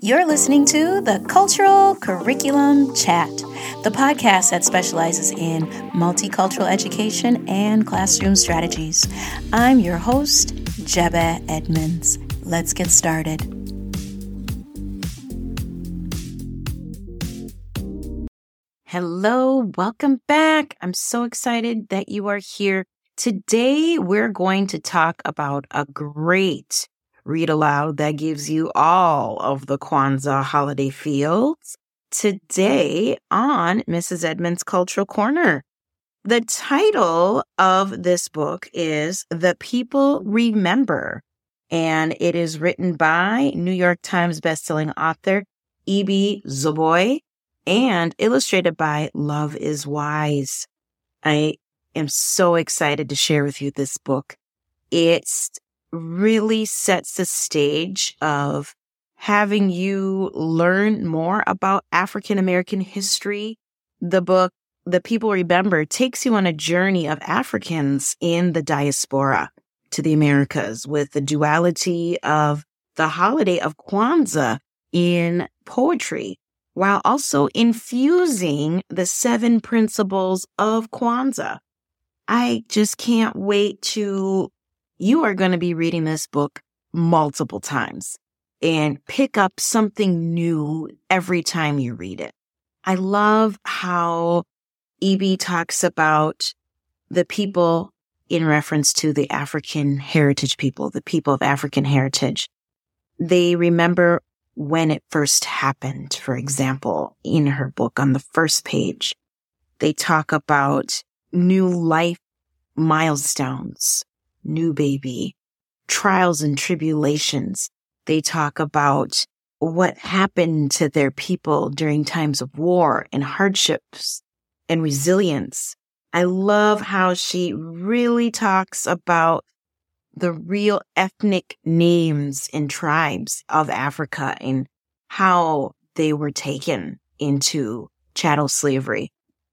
You're listening to the Cultural Curriculum Chat, the podcast that specializes in multicultural education and classroom strategies. I'm your host, Jebeh Edmunds. Let's get started. Hello, welcome back. I'm so excited that you are here. Today, we're going to talk about a great read aloud that gives you all of the Kwanzaa holiday fields today on Mrs. Edmunds Cultural Corner. The title of this book is The People Remember, and it is written by New York Times bestselling author Ibi Zoboi and illustrated by Love is Wise. I am so excited to share with you this book. It's really sets the stage of having you learn more about African American history. The book, The People Remember, takes you on a journey of Africans in the diaspora to the Americas with the duality of the holiday of Kwanzaa in poetry, while also infusing the seven principles of Kwanzaa. I just can't wait to you are going to be reading this book multiple times and pick up something new every time you read it. I love how Ibi talks about the people in reference to the African heritage people, the people of African heritage. They remember when it first happened. For example, in her book on the first page, they talk about new life milestones new baby, trials and tribulations. They talk about what happened to their people during times of war and hardships and resilience. I love how she really talks about the real ethnic names and tribes of Africa and how they were taken into chattel slavery.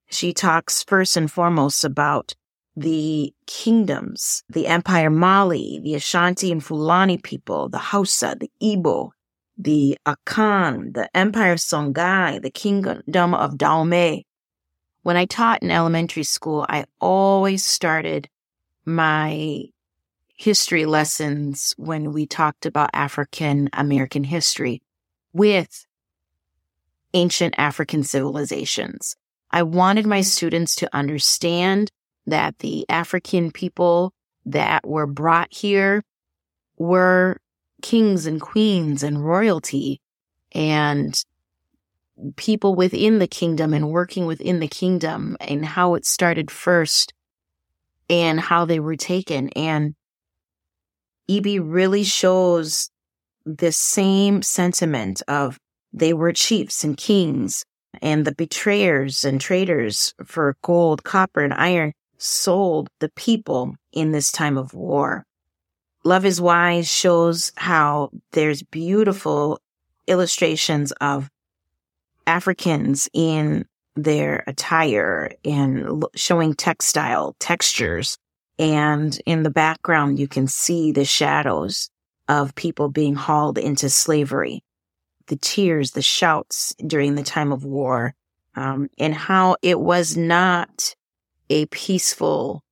She talks first and foremost about the kingdoms, the Empire Mali, the Ashanti and Fulani people, the Hausa, the Igbo, the Akan, the Empire of Songhai, the Kingdom of Dahomey. When I taught in elementary school, I always started my history lessons when we talked about African American history with ancient African civilizations. I wanted my students to understand that the African people that were brought here were kings and queens and royalty and people within the kingdom and working within the kingdom and how it started first and how they were taken. And Ibi really shows this same sentiment of they were chiefs and kings and the betrayers and traitors for gold, copper, and iron sold the people in this time of war. Love is Wise shows how there's beautiful illustrations of Africans in their attire and showing textile textures. And in the background, you can see the shadows of people being hauled into slavery, the tears, the shouts during the time of war, um, and how it was not a peaceful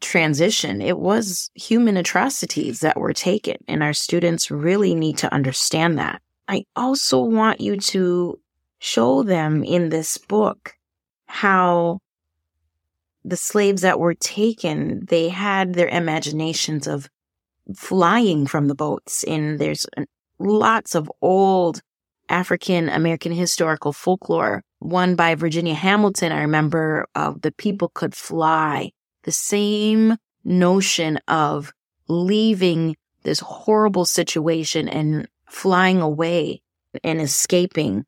transition. It was human atrocities that were taken, and our students really need to understand that. I also want you to show them in this book how the slaves that were taken, they had their imaginations of flying from the boats. And there's uh, lots of old African American historical folklore one by Virginia Hamilton, I remember uh, the people could fly. The same notion of leaving this horrible situation and flying away and escaping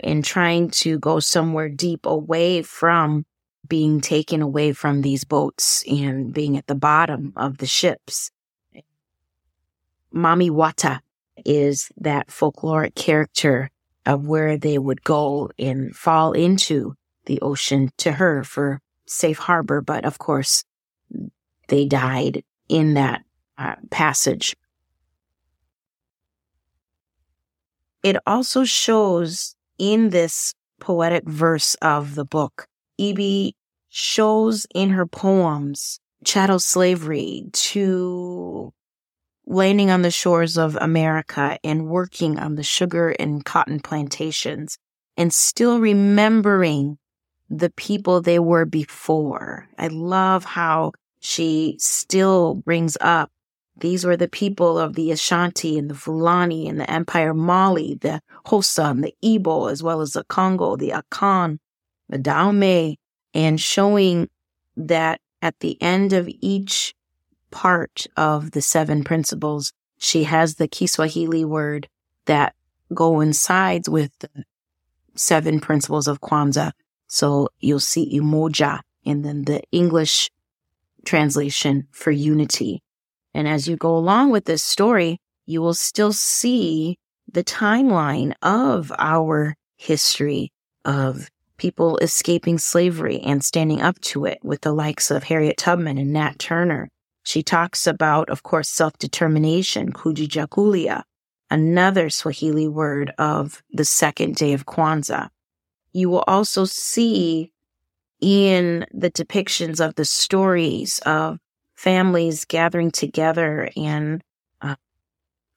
and trying to go somewhere deep away from being taken away from these boats and being at the bottom of the ships. Mami Wata is that folkloric character of where they would go and fall into the ocean to her for safe harbor. But of course, they died in that uh, passage. it also shows in this poetic verse of the book, Ibi shows in her poems chattel slavery to landing on the shores of America and working on the sugar and cotton plantations and still remembering the people they were before. I love how she still brings up these were the people of the Ashanti and the Fulani and the Empire Mali, the Xhosa and the Igbo, as well as the Congo, the Akan, the Dahomey, and showing that at the end of each part of the seven principles, she has the Kiswahili word that coincides with the seven principles of Kwanzaa. So you'll see umoja and then the English translation for unity. And as you go along with this story, you will still see the timeline of our history of people escaping slavery and standing up to it with the likes of Harriet Tubman and Nat Turner. She talks about, of course, self-determination, kujichagulia, another Swahili word of the second day of Kwanzaa. You will also see in the depictions of the stories of families gathering together and uh,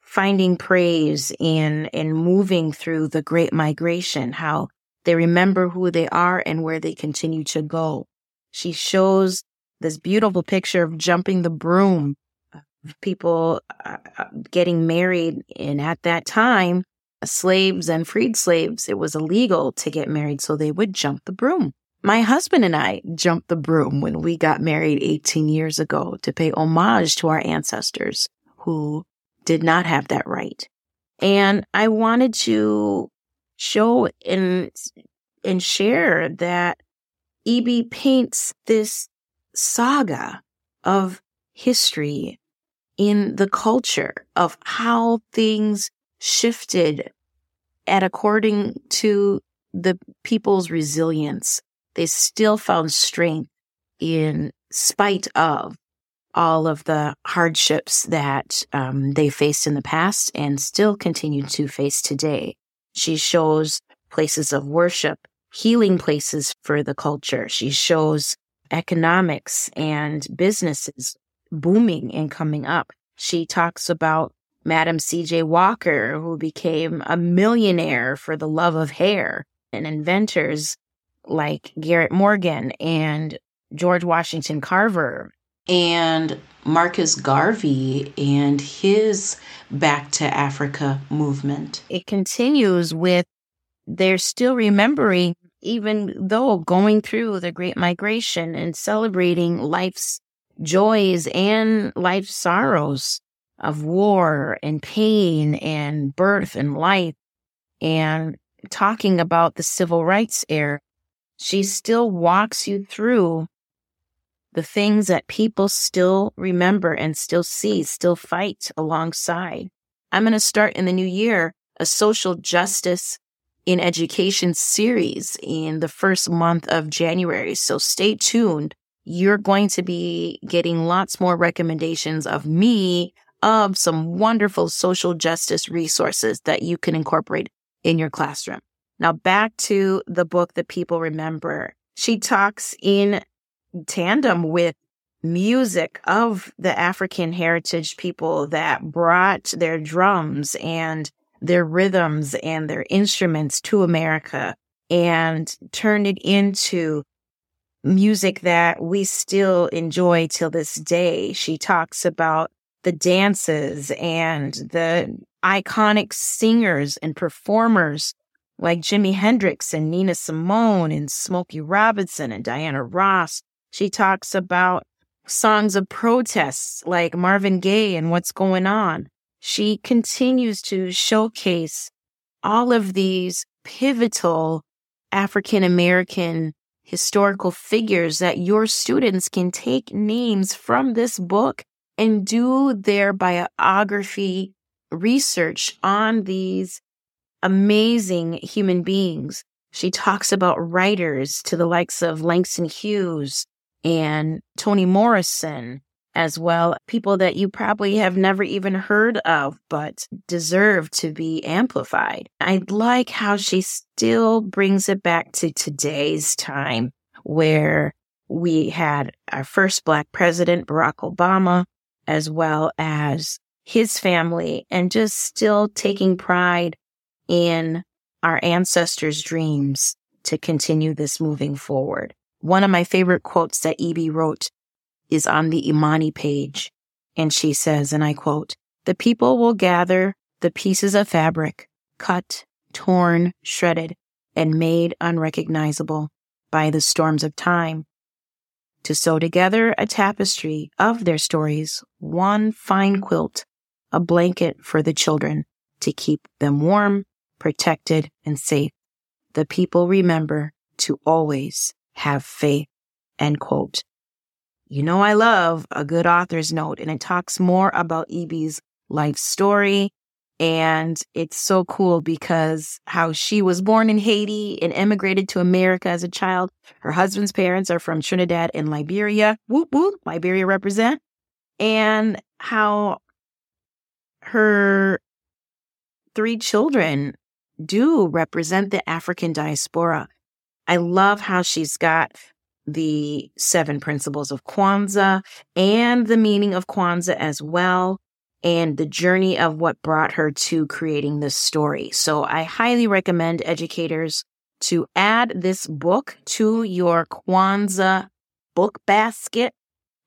finding praise and and moving through the great migration how they remember who they are and where they continue to go she shows this beautiful picture of jumping the broom of people uh, uh getting married and at that time slaves and freed slaves it was illegal to get married so they would jump the broom my husband and I jumped the broom when we got married 18 years ago to pay homage to our ancestors who did not have that right. And I wanted to show and, and share that Ibi paints this saga of history in the culture of how things shifted and according to the people's resilience they still found strength in spite of all of the hardships that um, they faced in the past and still continue to face today. She shows places of worship, healing places for the culture. She shows economics and businesses booming and coming up. She talks about Madam C.J. Walker, who became a millionaire for the love of hair, and inventors like Garrett Morgan and George Washington Carver and Marcus Garvey and his Back to Africa movement. It continues with they're still remembering, even though going through the Great Migration and celebrating life's joys and life's sorrows of war and pain and birth and life and talking about the civil rights era she still walks you through the things that people still remember and still see, still fight alongside. I'm going to start in the new year a social justice in education series in the first month of January. So stay tuned. You're going to be getting lots more recommendations of me of some wonderful social justice resources that you can incorporate in your classroom. Now back to the book that people remember. She talks in tandem with music of the African heritage people that brought their drums and their rhythms and their instruments to America and turned it into music that we still enjoy till this day. She talks about the dances and the iconic singers and performers like Jimi Hendrix and Nina Simone and Smokey Robinson and Diana Ross. She talks about songs of protests like Marvin Gaye and What's Going On. She continues to showcase all of these pivotal African American historical figures that your students can take names from this book and do their biography research on these amazing human beings. She talks about writers to the likes of Langston Hughes and Toni Morrison, as well. People that you probably have never even heard of, but deserve to be amplified. I like how she still brings it back to today's time where we had our first Black president, Barack Obama, as well as his family, and just still taking pride in our ancestors' dreams to continue this moving forward. One of my favorite quotes that Ibi wrote is on the Imani page, and she says, and I quote, The people will gather the pieces of fabric, cut, torn, shredded, and made unrecognizable by the storms of time, to sew together a tapestry of their stories, one fine quilt, a blanket for the children to keep them warm, protected, and safe. The people remember to always have faith. End quote. You know, I love a good author's note, and it talks more about Ibi's life story. And it's so cool because how she was born in Haiti and immigrated to America as a child. Her husband's parents are from Trinidad and Liberia. Whoop, whoop, Liberia represent. And how her three children do represent the African diaspora. I love how she's got the seven principles of Kwanzaa and the meaning of Kwanzaa as well, and the journey of what brought her to creating this story. So I highly recommend educators to add this book to your Kwanzaa book basket.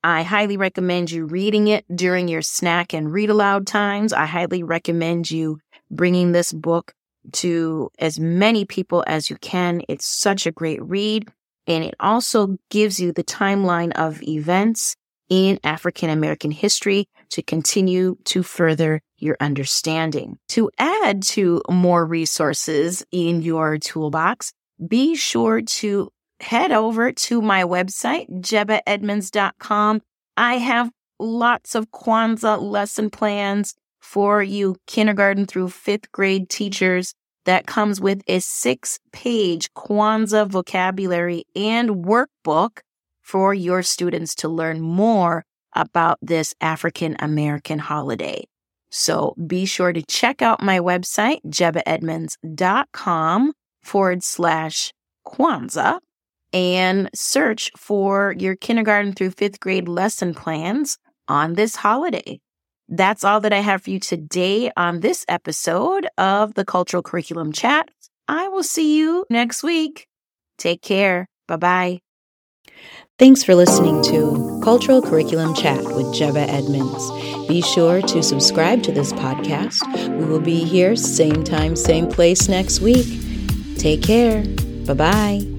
I highly recommend you reading it during your snack and read aloud times. I highly recommend you bringing this book to as many people as you can. It's such a great read. And it also gives you the timeline of events in African American history to continue to further your understanding. To add to more resources in your toolbox, be sure to head over to my website, jebehedmunds.com. I have lots of Kwanzaa lesson plans for you kindergarten through fifth grade teachers that comes with a six page Kwanzaa vocabulary and workbook for your students to learn more about this African American holiday. So be sure to check out my website, jebehedmunds.com forward slash Kwanzaa and search for your kindergarten through fifth grade lesson plans on this holiday. That's all that I have for you today on this episode of the Cultural Curriculum Chat. I will see you next week. Take care. Bye bye. Thanks for listening to Cultural Curriculum Chat with Jebeh Edmunds. Be sure to subscribe to this podcast. We will be here same time, same place next week. Take care. Bye bye.